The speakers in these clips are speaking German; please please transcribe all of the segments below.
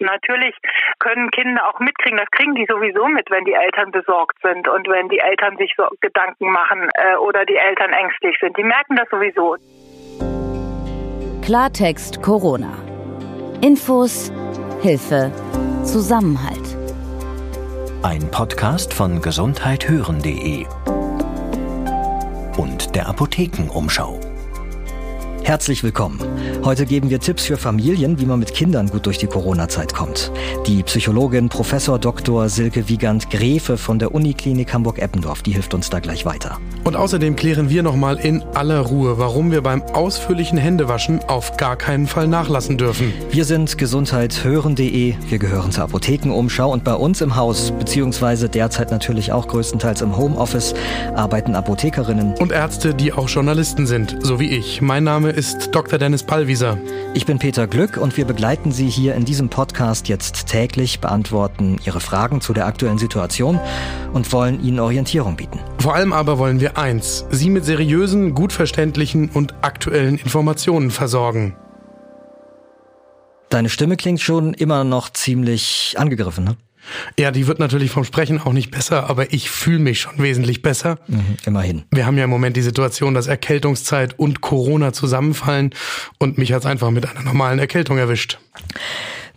Natürlich können Kinder auch mitkriegen, das kriegen die sowieso mit, wenn die Eltern besorgt sind und wenn die Eltern sich so Gedanken machen äh, oder die Eltern ängstlich sind. Die merken das sowieso. Klartext Corona. Infos, Hilfe, Zusammenhalt. Ein Podcast von gesundheithören.de und der Apothekenumschau. Herzlich willkommen. Heute geben wir Tipps für Familien, wie man mit Kindern gut durch die Corona-Zeit kommt. Die Psychologin Professor Dr. Silke Wiegand Gräfe von der Uniklinik Hamburg-Eppendorf, die hilft uns da gleich weiter. Und außerdem klären wir nochmal in aller Ruhe, warum wir beim ausführlichen Händewaschen auf gar keinen Fall nachlassen dürfen. Wir sind gesundheithören.de, wir gehören zur Apothekenumschau und bei uns im Haus, beziehungsweise derzeit natürlich auch größtenteils im Homeoffice, arbeiten Apothekerinnen und Ärzte, die auch Journalisten sind, so wie ich. Mein Name ist Dr. Dennis Pallwieser. Ich bin Peter Glück und wir begleiten Sie hier in diesem Podcast jetzt täglich, beantworten Ihre Fragen zu der aktuellen Situation und wollen Ihnen Orientierung bieten. Vor allem aber wollen wir eins, Sie mit seriösen, gut verständlichen und aktuellen Informationen versorgen. Deine Stimme klingt schon immer noch ziemlich angegriffen, ne? Ja, die wird natürlich vom Sprechen auch nicht besser, aber ich fühle mich schon wesentlich besser. Mhm, immerhin. Wir haben ja im Moment die Situation, dass Erkältungszeit und Corona zusammenfallen und mich hat's einfach mit einer normalen Erkältung erwischt.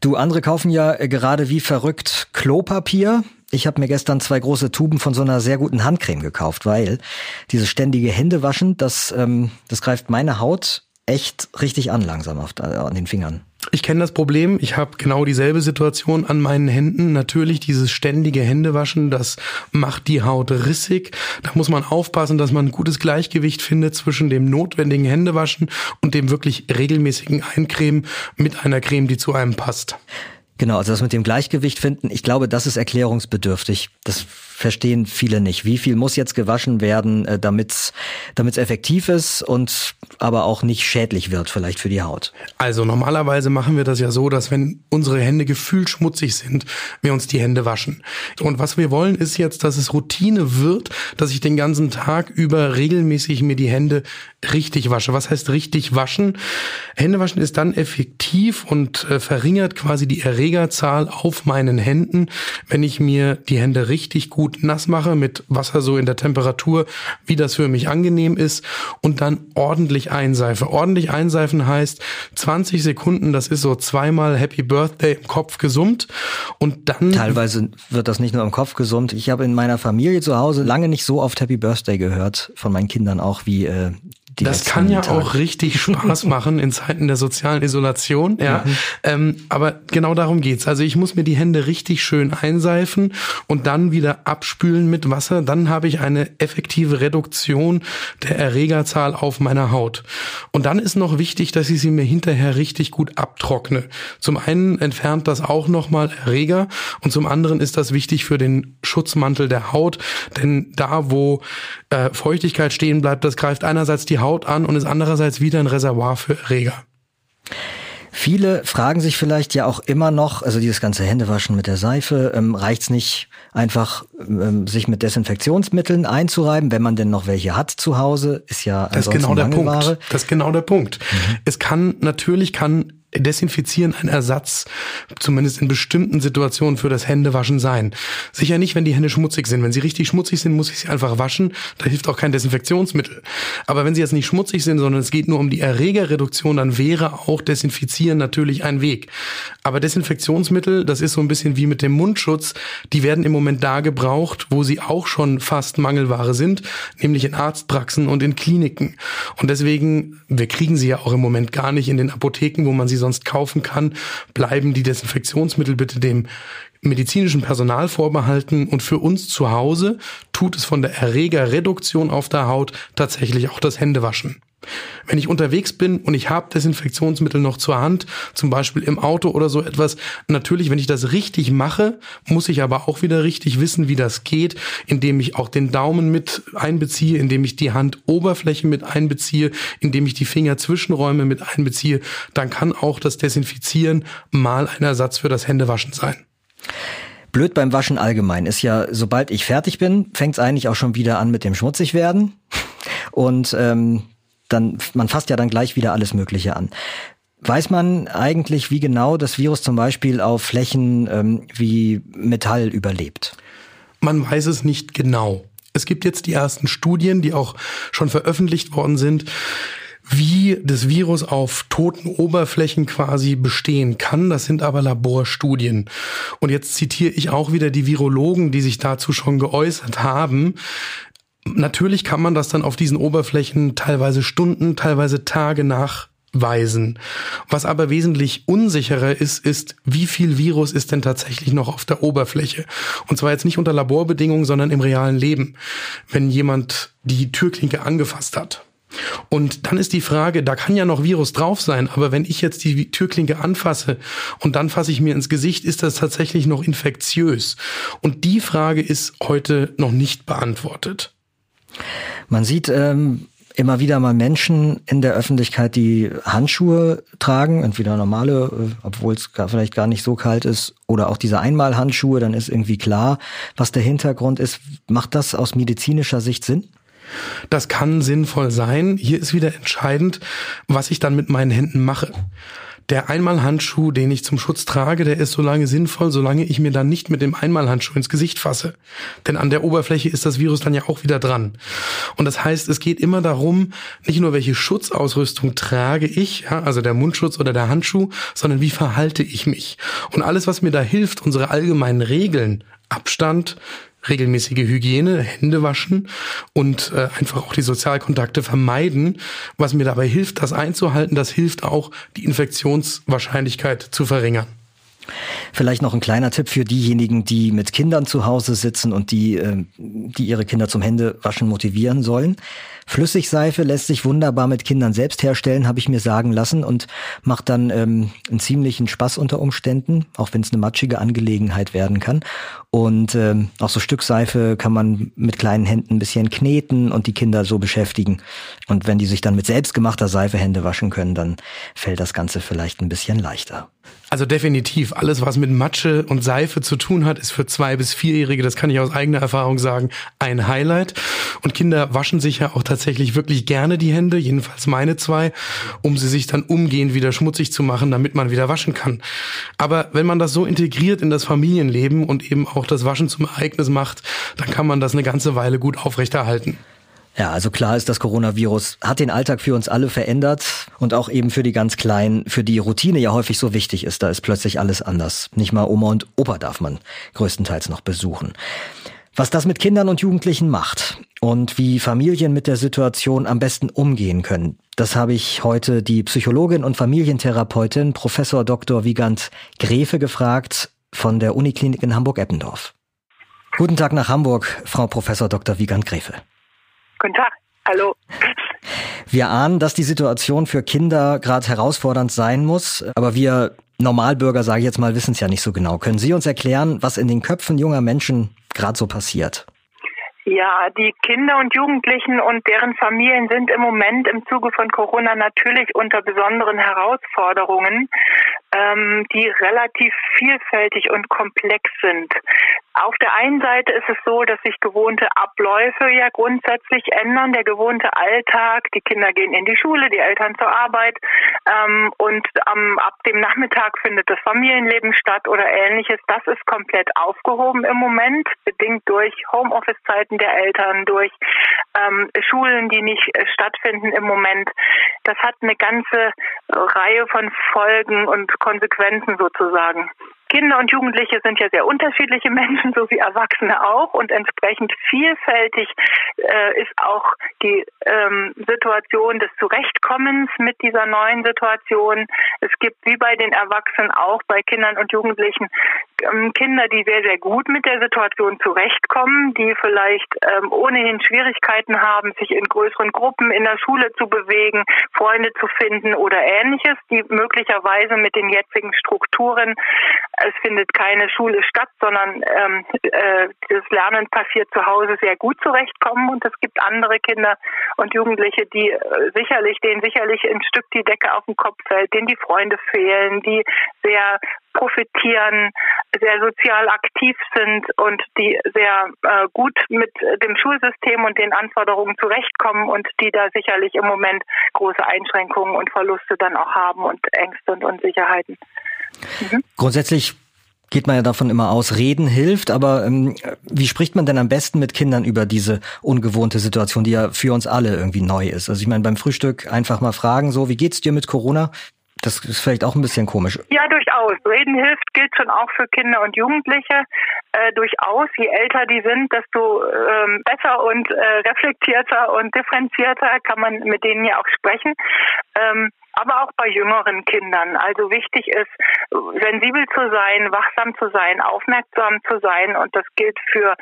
Du, andere kaufen ja gerade wie verrückt Klopapier. Ich habe mir gestern zwei große Tuben von so einer sehr guten Handcreme gekauft, weil dieses ständige Händewaschen, das, ähm, das greift meine Haut echt richtig an langsam auf, an den Fingern. Ich kenne das Problem. Ich habe genau dieselbe Situation an meinen Händen. Natürlich dieses ständige Händewaschen, das macht die Haut rissig. Da muss man aufpassen, dass man ein gutes Gleichgewicht findet zwischen dem notwendigen Händewaschen und dem wirklich regelmäßigen Eincremen mit einer Creme, die zu einem passt. Genau, also das mit dem Gleichgewicht finden, ich glaube, das ist erklärungsbedürftig. Das verstehen viele nicht. Wie viel muss jetzt gewaschen werden, äh, damit es effektiv ist und aber auch nicht schädlich wird vielleicht für die Haut? Also normalerweise machen wir das ja so, dass wenn unsere Hände gefühlt schmutzig sind, wir uns die Hände waschen. Und was wir wollen ist jetzt, dass es Routine wird, dass ich den ganzen Tag über regelmäßig mir die Hände richtig wasche. Was heißt richtig waschen? Händewaschen ist dann effektiv und äh, verringert quasi die Erregerzahl auf meinen Händen, wenn ich mir die Hände richtig gut nass mache mit Wasser so in der Temperatur, wie das für mich angenehm ist und dann ordentlich einseife. Ordentlich einseifen heißt 20 Sekunden, das ist so zweimal Happy Birthday im Kopf gesummt und dann Teilweise wird das nicht nur im Kopf gesummt. Ich habe in meiner Familie zu Hause lange nicht so oft Happy Birthday gehört von meinen Kindern auch wie äh, die das kann ja Tage. auch richtig Spaß machen in Zeiten der sozialen Isolation, ja. Mhm. Ähm, aber genau darum geht's. Also ich muss mir die Hände richtig schön einseifen und dann wieder abspülen mit Wasser. Dann habe ich eine effektive Reduktion der Erregerzahl auf meiner Haut. Und dann ist noch wichtig, dass ich sie mir hinterher richtig gut abtrockne. Zum einen entfernt das auch nochmal Erreger und zum anderen ist das wichtig für den Schutzmantel der Haut, denn da, wo äh, Feuchtigkeit stehen bleibt, das greift einerseits die Haut an und ist andererseits wieder ein Reservoir für Erreger. Viele fragen sich vielleicht ja auch immer noch, also dieses ganze Händewaschen mit der Seife, ähm, reicht's nicht einfach, ähm, sich mit Desinfektionsmitteln einzureiben, wenn man denn noch welche hat zu Hause, ist ja das ist genau der Punkt. Das ist genau der Punkt. Mhm. Es kann natürlich kann Desinfizieren ein Ersatz, zumindest in bestimmten Situationen für das Händewaschen sein. Sicher nicht, wenn die Hände schmutzig sind. Wenn sie richtig schmutzig sind, muss ich sie einfach waschen. Da hilft auch kein Desinfektionsmittel. Aber wenn sie jetzt nicht schmutzig sind, sondern es geht nur um die Erregerreduktion, dann wäre auch Desinfizieren natürlich ein Weg. Aber Desinfektionsmittel, das ist so ein bisschen wie mit dem Mundschutz, die werden im Moment da gebraucht, wo sie auch schon fast Mangelware sind, nämlich in Arztpraxen und in Kliniken. Und deswegen, wir kriegen sie ja auch im Moment gar nicht in den Apotheken, wo man sie sonst kaufen kann, bleiben die Desinfektionsmittel bitte dem medizinischen Personal vorbehalten und für uns zu Hause tut es von der Erregerreduktion auf der Haut tatsächlich auch das Händewaschen. Wenn ich unterwegs bin und ich habe Desinfektionsmittel noch zur Hand, zum Beispiel im Auto oder so etwas, natürlich, wenn ich das richtig mache, muss ich aber auch wieder richtig wissen, wie das geht, indem ich auch den Daumen mit einbeziehe, indem ich die Handoberfläche mit einbeziehe, indem ich die Fingerzwischenräume mit einbeziehe, dann kann auch das Desinfizieren mal ein Ersatz für das Händewaschen sein. Blöd beim Waschen allgemein ist ja, sobald ich fertig bin, fängt es eigentlich auch schon wieder an mit dem Schmutzigwerden. Und ähm, dann, man fasst ja dann gleich wieder alles Mögliche an. Weiß man eigentlich, wie genau das Virus zum Beispiel auf Flächen ähm, wie Metall überlebt? Man weiß es nicht genau. Es gibt jetzt die ersten Studien, die auch schon veröffentlicht worden sind, wie das Virus auf toten Oberflächen quasi bestehen kann. Das sind aber Laborstudien. Und jetzt zitiere ich auch wieder die Virologen, die sich dazu schon geäußert haben. Natürlich kann man das dann auf diesen Oberflächen teilweise Stunden, teilweise Tage nach weisen. Was aber wesentlich unsicherer ist, ist, wie viel Virus ist denn tatsächlich noch auf der Oberfläche? Und zwar jetzt nicht unter Laborbedingungen, sondern im realen Leben, wenn jemand die Türklinke angefasst hat. Und dann ist die Frage, da kann ja noch Virus drauf sein, aber wenn ich jetzt die Türklinke anfasse und dann fasse ich mir ins Gesicht, ist das tatsächlich noch infektiös? Und die Frage ist heute noch nicht beantwortet. Man sieht ähm, immer wieder mal Menschen in der Öffentlichkeit, die Handschuhe tragen, entweder normale, äh, obwohl es vielleicht gar nicht so kalt ist, oder auch diese Einmalhandschuhe, dann ist irgendwie klar, was der Hintergrund ist. Macht das aus medizinischer Sicht Sinn? Das kann sinnvoll sein. Hier ist wieder entscheidend, was ich dann mit meinen Händen mache. Der Einmalhandschuh, den ich zum Schutz trage, der ist so lange sinnvoll, solange ich mir dann nicht mit dem Einmalhandschuh ins Gesicht fasse. Denn an der Oberfläche ist das Virus dann ja auch wieder dran. Und das heißt, es geht immer darum, nicht nur welche Schutzausrüstung trage ich, ja, also der Mundschutz oder der Handschuh, sondern wie verhalte ich mich. Und alles, was mir da hilft, unsere allgemeinen Regeln, Abstand, regelmäßige Hygiene, Hände waschen und äh, einfach auch die Sozialkontakte vermeiden. Was mir dabei hilft, das einzuhalten, das hilft auch, die Infektionswahrscheinlichkeit zu verringern. Vielleicht noch ein kleiner Tipp für diejenigen, die mit Kindern zu Hause sitzen und die, äh, die ihre Kinder zum Händewaschen motivieren sollen. Flüssigseife lässt sich wunderbar mit Kindern selbst herstellen, habe ich mir sagen lassen und macht dann ähm, einen ziemlichen Spaß unter Umständen, auch wenn es eine matschige Angelegenheit werden kann. Und ähm, auch so Stückseife kann man mit kleinen Händen ein bisschen kneten und die Kinder so beschäftigen. Und wenn die sich dann mit selbstgemachter Seife Hände waschen können, dann fällt das Ganze vielleicht ein bisschen leichter. Also definitiv, alles was mit Matsche und Seife zu tun hat, ist für zwei bis vierjährige, das kann ich aus eigener Erfahrung sagen, ein Highlight. Und Kinder waschen sich ja auch tatsächlich wirklich gerne die Hände, jedenfalls meine zwei, um sie sich dann umgehend wieder schmutzig zu machen, damit man wieder waschen kann. Aber wenn man das so integriert in das Familienleben und eben auch das Waschen zum Ereignis macht, dann kann man das eine ganze Weile gut aufrechterhalten. Ja, also klar ist, das Coronavirus hat den Alltag für uns alle verändert und auch eben für die ganz Kleinen, für die Routine ja häufig so wichtig ist. Da ist plötzlich alles anders. Nicht mal Oma und Opa darf man größtenteils noch besuchen. Was das mit Kindern und Jugendlichen macht und wie Familien mit der Situation am besten umgehen können, das habe ich heute die Psychologin und Familientherapeutin Professor Dr. Wiegand Grefe gefragt von der Uniklinik in Hamburg-Eppendorf. Guten Tag nach Hamburg, Frau Professor Dr. Wiegand Grefe. Guten Tag. Hallo. Wir ahnen, dass die Situation für Kinder gerade herausfordernd sein muss, aber wir Normalbürger, sage ich jetzt mal, wissen es ja nicht so genau. Können Sie uns erklären, was in den Köpfen junger Menschen gerade so passiert? Ja, die Kinder und Jugendlichen und deren Familien sind im Moment im Zuge von Corona natürlich unter besonderen Herausforderungen, ähm, die relativ vielfältig und komplex sind. Auf der einen Seite ist es so, dass sich gewohnte Abläufe ja grundsätzlich ändern, der gewohnte Alltag. Die Kinder gehen in die Schule, die Eltern zur Arbeit ähm, und ähm, ab dem Nachmittag findet das Familienleben statt oder ähnliches. Das ist komplett aufgehoben im Moment, bedingt durch Homeoffice-Zeiten der Eltern, durch ähm, Schulen, die nicht äh, stattfinden im Moment. Das hat eine ganze Reihe von Folgen und Konsequenzen sozusagen. Kinder und Jugendliche sind ja sehr unterschiedliche Menschen, so wie Erwachsene auch. Und entsprechend vielfältig äh, ist auch die ähm, Situation des Zurechtkommens mit dieser neuen Situation. Es gibt wie bei den Erwachsenen auch bei Kindern und Jugendlichen ähm, Kinder, die sehr, sehr gut mit der Situation zurechtkommen, die vielleicht ähm, ohnehin Schwierigkeiten haben, sich in größeren Gruppen in der Schule zu bewegen, Freunde zu finden oder ähnliches, die möglicherweise mit den jetzigen Strukturen es findet keine Schule statt, sondern ähm, äh, das Lernen passiert zu Hause sehr gut zurechtkommen. Und es gibt andere Kinder und Jugendliche, die äh, sicherlich, denen sicherlich ein Stück die Decke auf den Kopf fällt, denen die Freunde fehlen, die sehr profitieren sehr sozial aktiv sind und die sehr äh, gut mit dem Schulsystem und den Anforderungen zurechtkommen und die da sicherlich im Moment große Einschränkungen und Verluste dann auch haben und Ängste und Unsicherheiten. Mhm. Grundsätzlich geht man ja davon immer aus, reden hilft, aber ähm, wie spricht man denn am besten mit Kindern über diese ungewohnte Situation, die ja für uns alle irgendwie neu ist? Also ich meine, beim Frühstück einfach mal fragen, so, wie geht's dir mit Corona? Das ist vielleicht auch ein bisschen komisch. Ja, durchaus. Reden hilft, gilt schon auch für Kinder und Jugendliche. Äh, durchaus, je älter die sind, desto ähm, besser und äh, reflektierter und differenzierter kann man mit denen ja auch sprechen. Ähm, aber auch bei jüngeren Kindern. Also wichtig ist, sensibel zu sein, wachsam zu sein, aufmerksam zu sein. Und das gilt für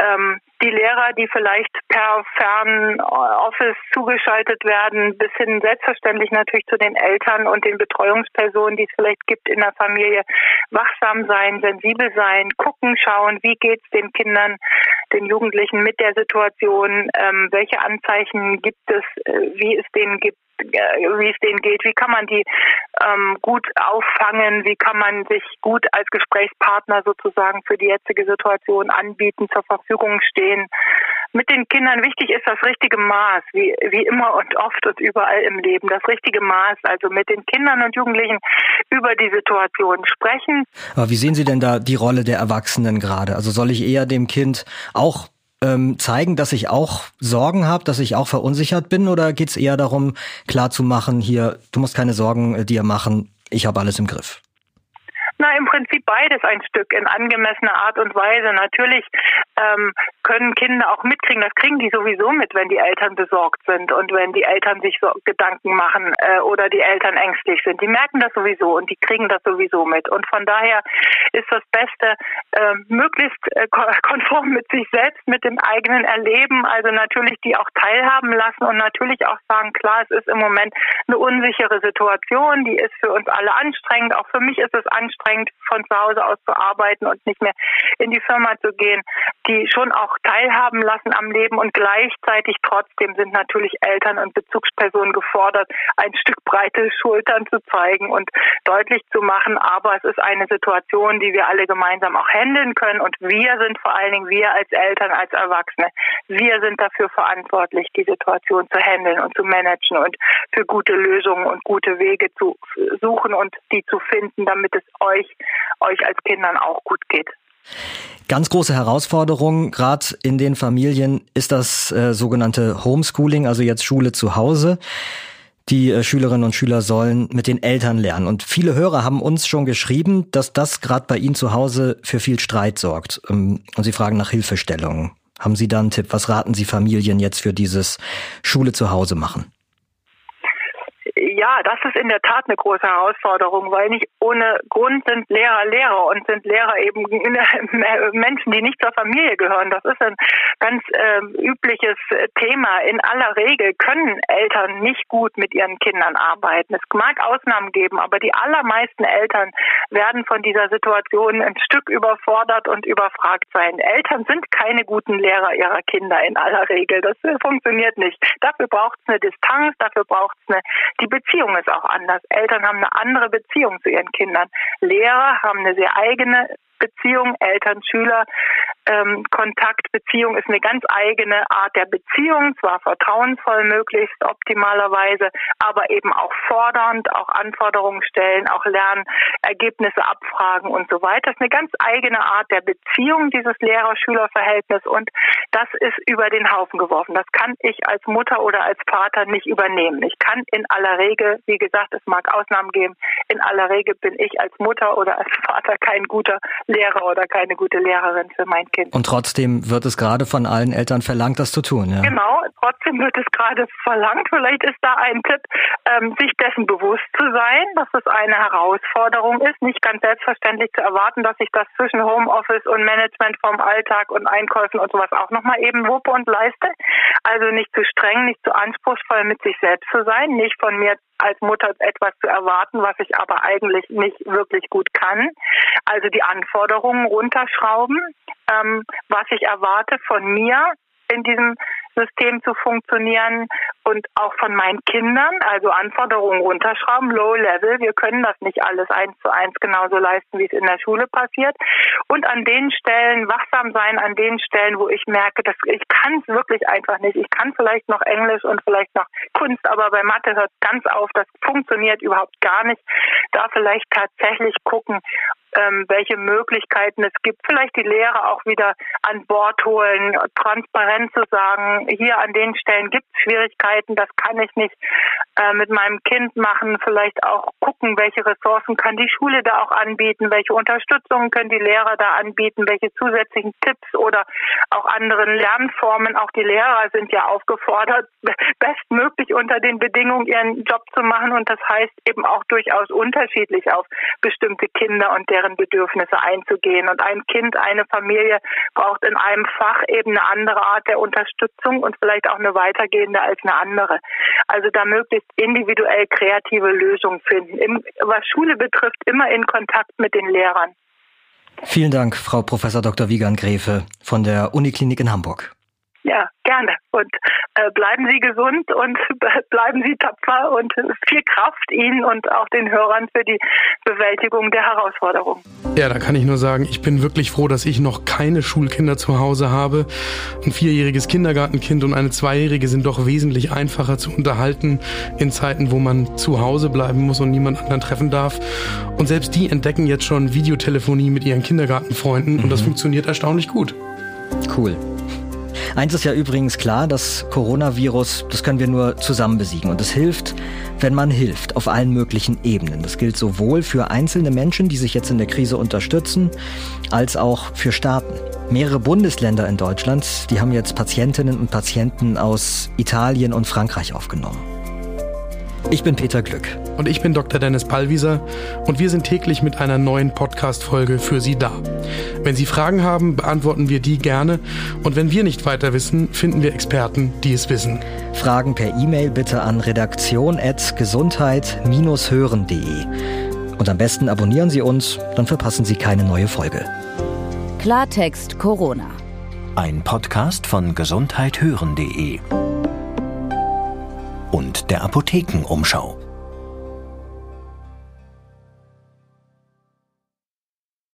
ähm, die Lehrer, die vielleicht per Fernoffice zugeschaltet werden, bis hin selbstverständlich natürlich zu den Eltern und den Betreuungspersonen, die es vielleicht gibt in der Familie. Wachsam sein, sensibel sein, gucken, schauen, wie geht es den Kindern, den Jugendlichen mit der Situation, ähm, welche Anzeichen gibt es, äh, wie es denen gibt, wie es denen geht, wie kann man die ähm, gut auffangen, wie kann man sich gut als Gesprächspartner sozusagen für die jetzige Situation anbieten, zur Verfügung stehen. Mit den Kindern wichtig ist das richtige Maß, wie, wie immer und oft und überall im Leben. Das richtige Maß, also mit den Kindern und Jugendlichen über die Situation sprechen. Aber wie sehen Sie denn da die Rolle der Erwachsenen gerade? Also soll ich eher dem Kind auch ähm, zeigen, dass ich auch Sorgen habe, dass ich auch verunsichert bin? Oder geht es eher darum, klar zu machen, hier, du musst keine Sorgen äh, dir machen, ich habe alles im Griff? Na, im Prinzip beides ein Stück in angemessener Art und Weise. Natürlich ähm, können Kinder auch mitkriegen, das kriegen die sowieso mit, wenn die Eltern besorgt sind und wenn die Eltern sich so Gedanken machen äh, oder die Eltern ängstlich sind. Die merken das sowieso und die kriegen das sowieso mit. Und von daher ist das Beste, äh, möglichst äh, konform mit sich selbst, mit dem eigenen Erleben, also natürlich die auch teilhaben lassen und natürlich auch sagen, klar, es ist im Moment eine unsichere Situation, die ist für uns alle anstrengend, auch für mich ist es anstrengend anstrengend, von zu Hause aus zu arbeiten und nicht mehr in die Firma zu gehen, die schon auch teilhaben lassen am Leben und gleichzeitig trotzdem sind natürlich Eltern und Bezugspersonen gefordert, ein Stück breite Schultern zu zeigen und deutlich zu machen, aber es ist eine Situation, die wir alle gemeinsam auch handeln können und wir sind vor allen Dingen wir als Eltern, als Erwachsene, wir sind dafür verantwortlich, die Situation zu handeln und zu managen und für gute Lösungen und gute Wege zu suchen und die zu finden, damit es euch euch, als Kindern auch gut geht. Ganz große Herausforderung, gerade in den Familien, ist das äh, sogenannte Homeschooling, also jetzt Schule zu Hause. Die äh, Schülerinnen und Schüler sollen mit den Eltern lernen. Und viele Hörer haben uns schon geschrieben, dass das gerade bei ihnen zu Hause für viel Streit sorgt. Ähm, und sie fragen nach Hilfestellungen. Haben Sie da einen Tipp? Was raten Sie Familien jetzt für dieses Schule zu Hause machen? Ja, das ist in der Tat eine große Herausforderung, weil nicht ohne Grund sind Lehrer Lehrer und sind Lehrer eben Menschen, die nicht zur Familie gehören. Das ist ein ganz äh, übliches Thema. In aller Regel können Eltern nicht gut mit ihren Kindern arbeiten. Es mag Ausnahmen geben, aber die allermeisten Eltern werden von dieser Situation ein Stück überfordert und überfragt sein. Eltern sind keine guten Lehrer ihrer Kinder in aller Regel. Das funktioniert nicht. Dafür braucht es eine Distanz, dafür braucht es eine die Beziehung Beziehung ist auch anders. Eltern haben eine andere Beziehung zu ihren Kindern. Lehrer haben eine sehr eigene Beziehung, Eltern, Schüler, ähm, Kontakt, Beziehung ist eine ganz eigene Art der Beziehung, zwar vertrauensvoll möglichst optimalerweise, aber eben auch fordernd, auch Anforderungen stellen, auch lernen, Ergebnisse abfragen und so weiter. Das ist eine ganz eigene Art der Beziehung, dieses Lehrer-Schüler-Verhältnis und das ist über den Haufen geworfen. Das kann ich als Mutter oder als Vater nicht übernehmen. Ich kann in aller Regel, wie gesagt, es mag Ausnahmen geben, in aller Regel bin ich als Mutter oder als Vater kein guter Lehrer oder keine gute Lehrerin für mein Kind. Und trotzdem wird es gerade von allen Eltern verlangt, das zu tun, ja? Genau, trotzdem wird es gerade verlangt. Vielleicht ist da ein Tipp, ähm, sich dessen bewusst zu sein, dass es eine Herausforderung ist, nicht ganz selbstverständlich zu erwarten, dass ich das zwischen Homeoffice und Management vom Alltag und Einkäufen und sowas auch nochmal eben wuppe und leiste. Also nicht zu streng, nicht zu anspruchsvoll mit sich selbst zu sein, nicht von mir als Mutter etwas zu erwarten, was ich aber eigentlich nicht wirklich gut kann. Also die Anforderungen runterschrauben, ähm, was ich erwarte von mir in diesem System zu funktionieren und auch von meinen Kindern, also Anforderungen runterschrauben, Low Level. Wir können das nicht alles eins zu eins genauso leisten, wie es in der Schule passiert. Und an den Stellen wachsam sein, an den Stellen, wo ich merke, dass ich kann es wirklich einfach nicht. Ich kann vielleicht noch Englisch und vielleicht noch Kunst, aber bei Mathe hört ganz auf. Das funktioniert überhaupt gar nicht. Da vielleicht tatsächlich gucken, ähm, welche Möglichkeiten es gibt. Vielleicht die Lehrer auch wieder an Bord holen, transparent zu sagen, hier an den Stellen gibt es Schwierigkeiten, das kann ich nicht äh, mit meinem Kind machen. Vielleicht auch gucken, welche Ressourcen kann die Schule da auch anbieten, welche Unterstützung können die Lehrer da anbieten, welche zusätzlichen Tipps oder auch anderen Lernformen. Auch die Lehrer sind ja aufgefordert, bestmöglich unter den Bedingungen ihren Job zu machen und das heißt eben auch durchaus unterschiedlich auf bestimmte Kinder und deren Bedürfnisse einzugehen. Und ein Kind, eine Familie braucht in einem Fach eben eine andere Art der Unterstützung und vielleicht auch eine weitergehende als eine andere. Also da möglichst individuell kreative Lösungen finden. Im, was Schule betrifft, immer in Kontakt mit den Lehrern. Vielen Dank, Frau Professor Dr. Wiegand Gräfe von der Uniklinik in Hamburg. Ja, gerne. Und äh, bleiben Sie gesund und bleiben Sie tapfer und viel Kraft Ihnen und auch den Hörern für die Bewältigung der Herausforderung. Ja, da kann ich nur sagen, ich bin wirklich froh, dass ich noch keine Schulkinder zu Hause habe. Ein vierjähriges Kindergartenkind und eine zweijährige sind doch wesentlich einfacher zu unterhalten in Zeiten, wo man zu Hause bleiben muss und niemand anderen treffen darf. Und selbst die entdecken jetzt schon Videotelefonie mit ihren Kindergartenfreunden mhm. und das mhm. funktioniert erstaunlich gut. Cool. Eins ist ja übrigens klar, das Coronavirus, das können wir nur zusammen besiegen. Und es hilft, wenn man hilft, auf allen möglichen Ebenen. Das gilt sowohl für einzelne Menschen, die sich jetzt in der Krise unterstützen, als auch für Staaten. Mehrere Bundesländer in Deutschland, die haben jetzt Patientinnen und Patienten aus Italien und Frankreich aufgenommen. Ich bin Peter Glück. Und ich bin Dr. Dennis Ballwieser und wir sind täglich mit einer neuen Podcast-Folge für Sie da. Wenn Sie Fragen haben, beantworten wir die gerne. Und wenn wir nicht weiter wissen, finden wir Experten, die es wissen. Fragen per E-Mail bitte an redaktion.gesundheit-hören.de. Und am besten abonnieren Sie uns, dann verpassen Sie keine neue Folge. Klartext Corona. Ein Podcast von gesundheithören.de und der Apothekenumschau.